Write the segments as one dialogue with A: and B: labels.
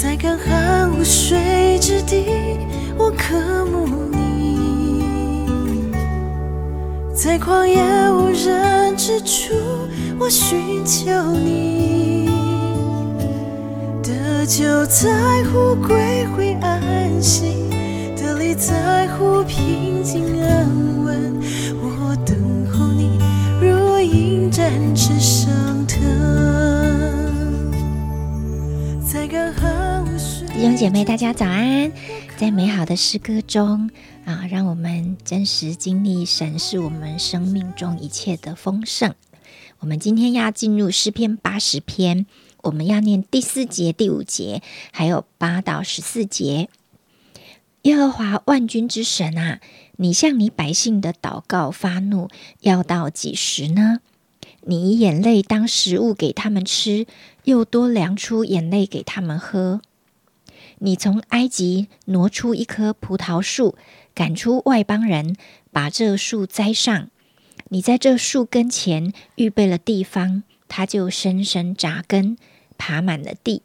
A: 在干旱无水之地，我渴慕你；在旷野无人之处，我寻求你。得救在乎归回安息，得力在乎平静安稳。我等候你，如鹰展翅上腾。在干旱
B: 弟兄姐妹，大家早安！在美好的诗歌中啊，让我们真实经历神是我们生命中一切的丰盛。我们今天要进入诗篇八十篇，我们要念第四节、第五节，还有八到十四节。耶和华万军之神啊，你向你百姓的祷告发怒，要到几时呢？你以眼泪当食物给他们吃，又多量出眼泪给他们喝。你从埃及挪出一棵葡萄树，赶出外邦人，把这树栽上。你在这树根前预备了地方，它就深深扎根，爬满了地。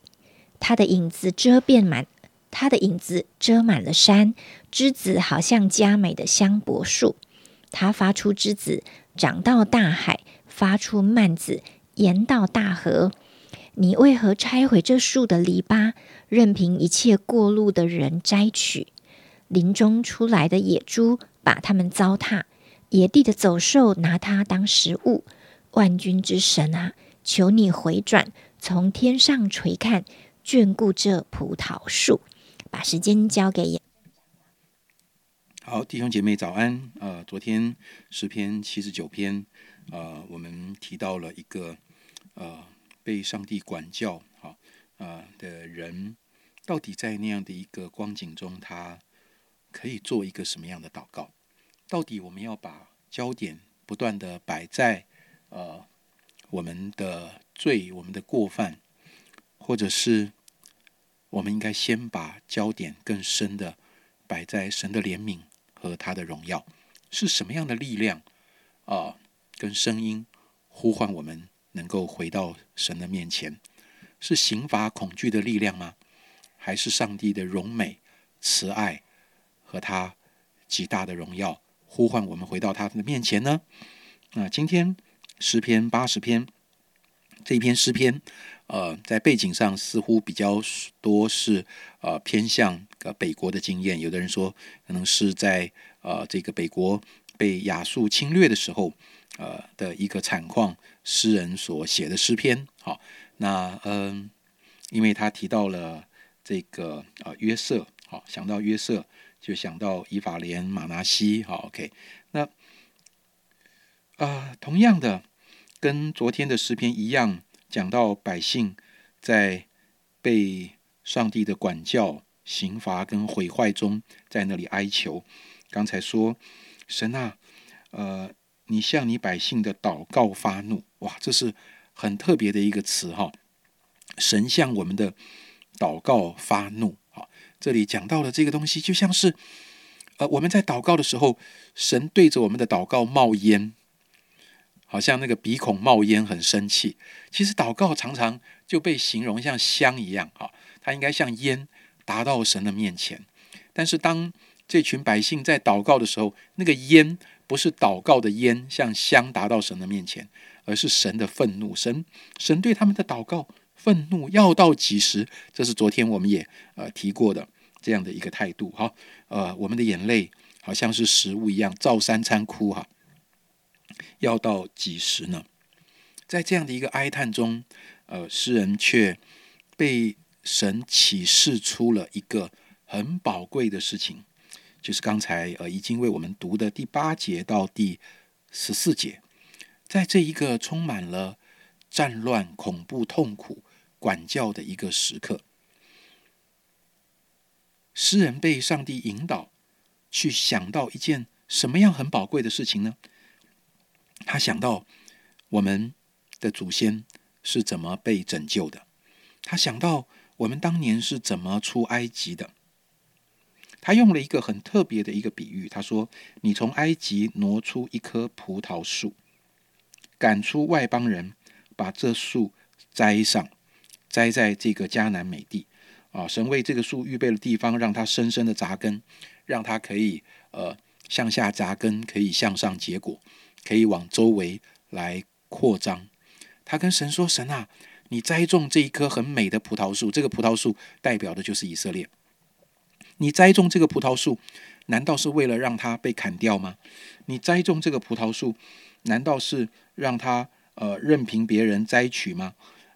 B: 它的影子遮遍满，它的影子遮满了山，枝子好像佳美的香柏树。它发出枝子，长到大海，发出蔓子，延到大河。你为何拆毁这树的篱笆，任凭一切过路的人摘取？林中出来的野猪把它们糟蹋，野地的走兽拿它当食物。万军之神啊，求你回转，从天上垂看，眷顾这葡萄树。把时间交给演
C: 好，弟兄姐妹早安。呃，昨天诗篇七十九篇，呃，我们提到了一个呃被上帝管教好呃的人，到底在那样的一个光景中，他可以做一个什么样的祷告？到底我们要把焦点不断的摆在呃我们的罪、我们的过犯，或者是我们应该先把焦点更深的摆在神的怜悯和他的荣耀，是什么样的力量啊、跟声音呼唤我们能够回到神的面前？是刑罚恐惧的力量吗？还是上帝的荣美、慈爱和他极大的荣耀呼唤我们回到他的面前呢？那今天诗篇八十篇这篇诗篇，呃，在背景上似乎比较多是呃偏向呃北国的经验。有的人说，可能是在呃这个北国被亚述侵略的时候，呃的一个惨况，诗人所写的诗篇。好，那嗯、因为他提到了这个呃约瑟，好，想到约瑟就想到以法莲、马拿西，好，OK，那啊、同样的。跟昨天的诗篇一样，讲到百姓在被上帝的管教、刑罚跟毁坏中，在那里哀求。刚才说，神啊，呃，你向你百姓的祷告发怒，哇，这是很特别的一个词哈。神向我们的祷告发怒，好，这里讲到了这个东西，就像是，呃，我们在祷告的时候，神对着我们的祷告冒烟。好像那个鼻孔冒烟，很生气。其实祷告常常就被形容像香一样，哈，它应该像烟达到神的面前。但是当这群百姓在祷告的时候，那个烟不是祷告的烟，像香达到神的面前，而是神的愤怒。神神对他们的祷告愤怒要到几时？这是昨天我们也呃提过的这样的一个态度，哈。呃，我们的眼泪好像是食物一样，照三餐哭，哈。要到几时呢？在这样的一个哀叹中，呃，诗人却被神启示出了一个很宝贵的事情，就是刚才呃已经为我们读的第八节到第十四节，在这一个充满了战乱、恐怖、痛苦、管教的一个时刻，诗人被上帝引导去想到一件什么样很宝贵的事情呢？他想到我们的祖先是怎么被拯救的，他想到我们当年是怎么出埃及的。他用了一个很特别的一个比喻，他说：“你从埃及挪出一棵葡萄树，赶出外邦人，把这树栽上，栽在这个迦南美地。啊，神为这个树预备了地方，让它深深的扎根，让它可以呃向下扎根，可以向上结果，可以往周围来扩张。他跟神说：“神啊，你栽种这一棵很美的葡萄树，这个葡萄树代表的就是以色列。你栽种这个葡萄树，难道是为了让它被砍掉吗？你栽种这个葡萄树，难道是让它呃任凭别人摘取吗？”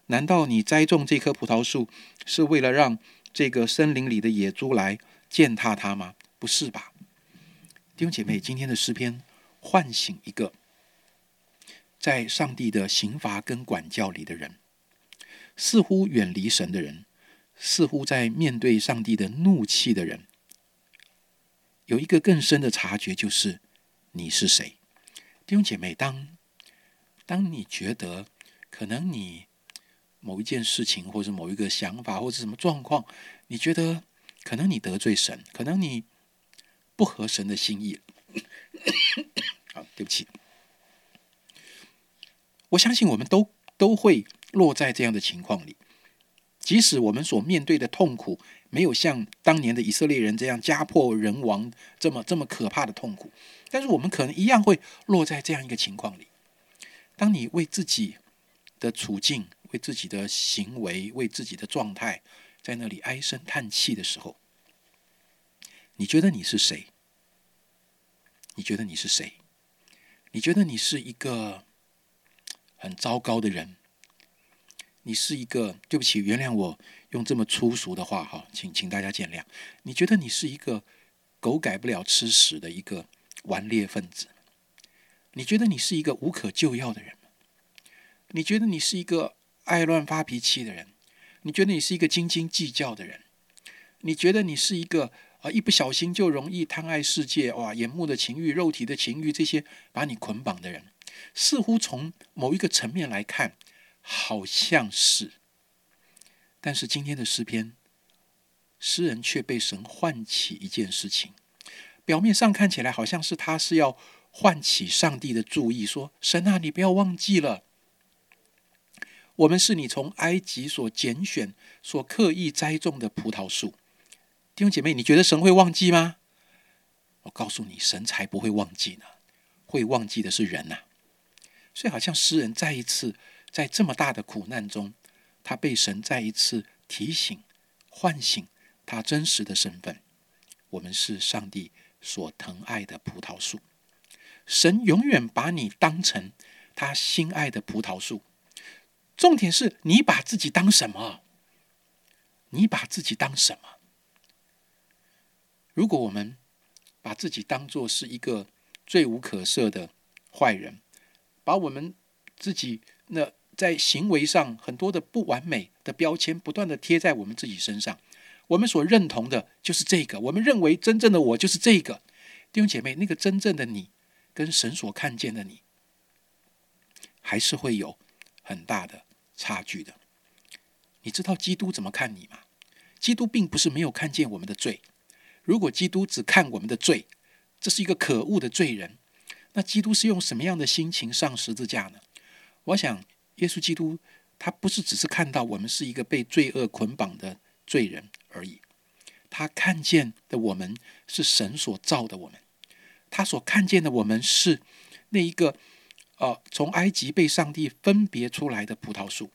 C: 难道你栽种这棵葡萄树是为了让这个森林里的野猪来践踏它吗？不是吧，弟兄姐妹，今天的诗篇唤醒一个在上帝的刑罚跟管教里的人，似乎远离神的人，似乎在面对上帝的怒气的人，有一个更深的察觉，就是你是谁，弟兄姐妹，当当你觉得可能你。某一件事情，或者某一个想法，或者什么状况，你觉得可能你得罪神，可能你不合神的心意。好，对不起。我相信我们都都会落在这样的情况里，即使我们所面对的痛苦没有像当年的以色列人这样家破人亡这么这么可怕的痛苦，但是我们可能一样会落在这样一个情况里。当你为自己的处境，为自己的行为、为自己的状态，在那里唉声叹气的时候，你觉得你是谁？你觉得你是谁？你觉得你是一个很糟糕的人？你是一个……对不起，原谅我用这么粗俗的话哈，请请大家见谅。你觉得你是一个狗改不了吃屎的一个顽劣分子？你觉得你是一个无可救药的人吗？你觉得你是一个？爱乱发脾气的人，你觉得你是一个斤斤计较的人？你觉得你是一个啊，一不小心就容易贪爱世界哇，眼目的情欲、肉体的情欲这些把你捆绑的人？似乎从某一个层面来看，好像是。但是今天的诗篇，诗人却被神唤起一件事情，表面上看起来好像是他是要唤起上帝的注意，说：“神啊，你不要忘记了。”我们是你从埃及所拣选、所刻意栽种的葡萄树，弟兄姐妹，你觉得神会忘记吗？我告诉你，神才不会忘记呢，会忘记的是人呐。所以，好像诗人再一次在这么大的苦难中，他被神再一次提醒、唤醒他真实的身份。我们是上帝所疼爱的葡萄树，神永远把你当成他心爱的葡萄树。重点是你把自己当什么？你把自己当什么？如果我们把自己当做是一个罪无可赦的坏人，把我们自己那在行为上很多的不完美的标签不断的贴在我们自己身上，我们所认同的就是这个，我们认为真正的我就是这个。弟兄姐妹，那个真正的你跟神所看见的你，还是会有很大的。差距的，你知道基督怎么看你吗？基督并不是没有看见我们的罪。如果基督只看我们的罪，这是一个可恶的罪人。那基督是用什么样的心情上十字架呢？我想，耶稣基督他不是只是看到我们是一个被罪恶捆绑的罪人而已，他看见的我们是神所造的我们，他所看见的我们是那一个。呃，从埃及被上帝分别出来的葡萄树，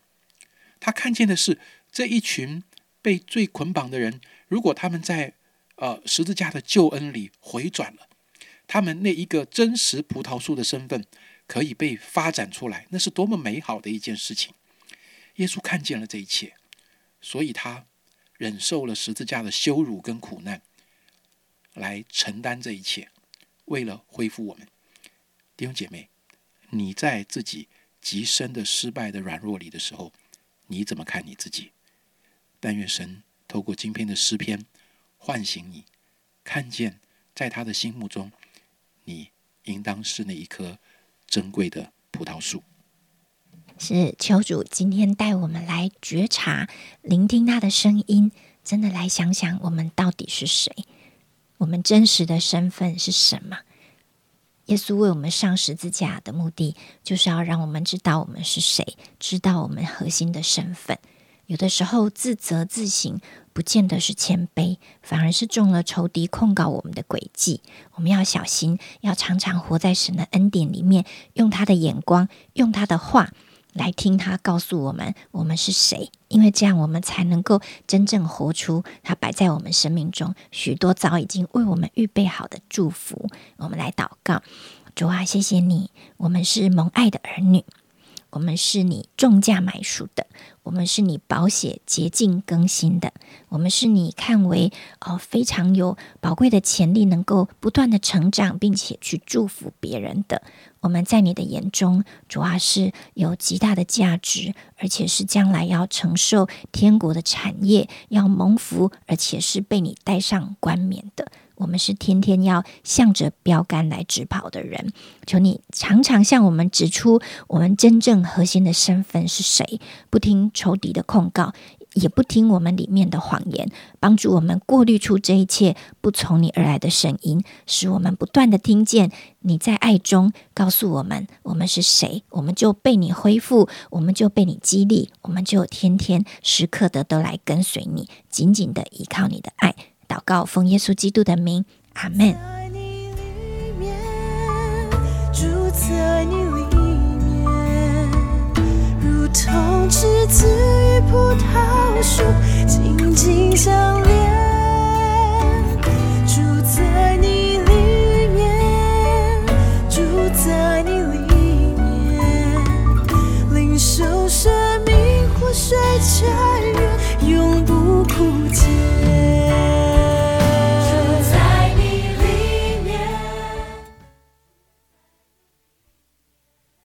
C: 他看见的是这一群被罪捆绑的人。如果他们在呃十字架的救恩里回转了，他们那一个真实葡萄树的身份可以被发展出来，那是多么美好的一件事情！耶稣看见了这一切，所以他忍受了十字架的羞辱跟苦难，来承担这一切，为了恢复我们弟兄姐妹。你在自己极深的失败的软弱里的时候，你怎么看你自己？但愿神透过今天的诗篇唤醒你，看见在他的心目中，你应当是那一颗珍贵的葡萄树。
B: 是求主今天带我们来觉察、聆听他的声音，真的来想想我们到底是谁，我们真实的身份是什么。耶稣为我们上十字架的目的，就是要让我们知道我们是谁，知道我们核心的身份。有的时候自责自省，不见得是谦卑，反而是中了仇敌控告我们的诡计。我们要小心，要常常活在神的恩典里面，用他的眼光，用他的话来听他告诉我们我们是谁，因为这样我们才能够真正活出他摆在我们生命中许多早已经为我们预备好的祝福。我们来祷告，主啊，谢谢你，我们是蒙爱的儿女。我们是你重价买赎的，我们是你保险洁净更新的，我们是你看为哦非常有宝贵的潜力，能够不断的成长，并且去祝福别人的。我们在你的眼中，主要是有极大的价值，而且是将来要承受天国的产业，要蒙福，而且是被你带上冠冕的。我们是天天要向着标杆来直跑的人，求你常常向我们指出我们真正核心的身份是谁，不听仇敌的控告，也不听我们里面的谎言，帮助我们过滤出这一切不从你而来的声音，使我们不断的听见你在爱中告诉我们我们是谁，我们就被你恢复，我们就被你激励，我们就天天时刻的都来跟随你，紧紧的依靠你的爱。祷告，奉耶稣基督的名，阿门。
A: 同枝子与葡萄树紧紧相连。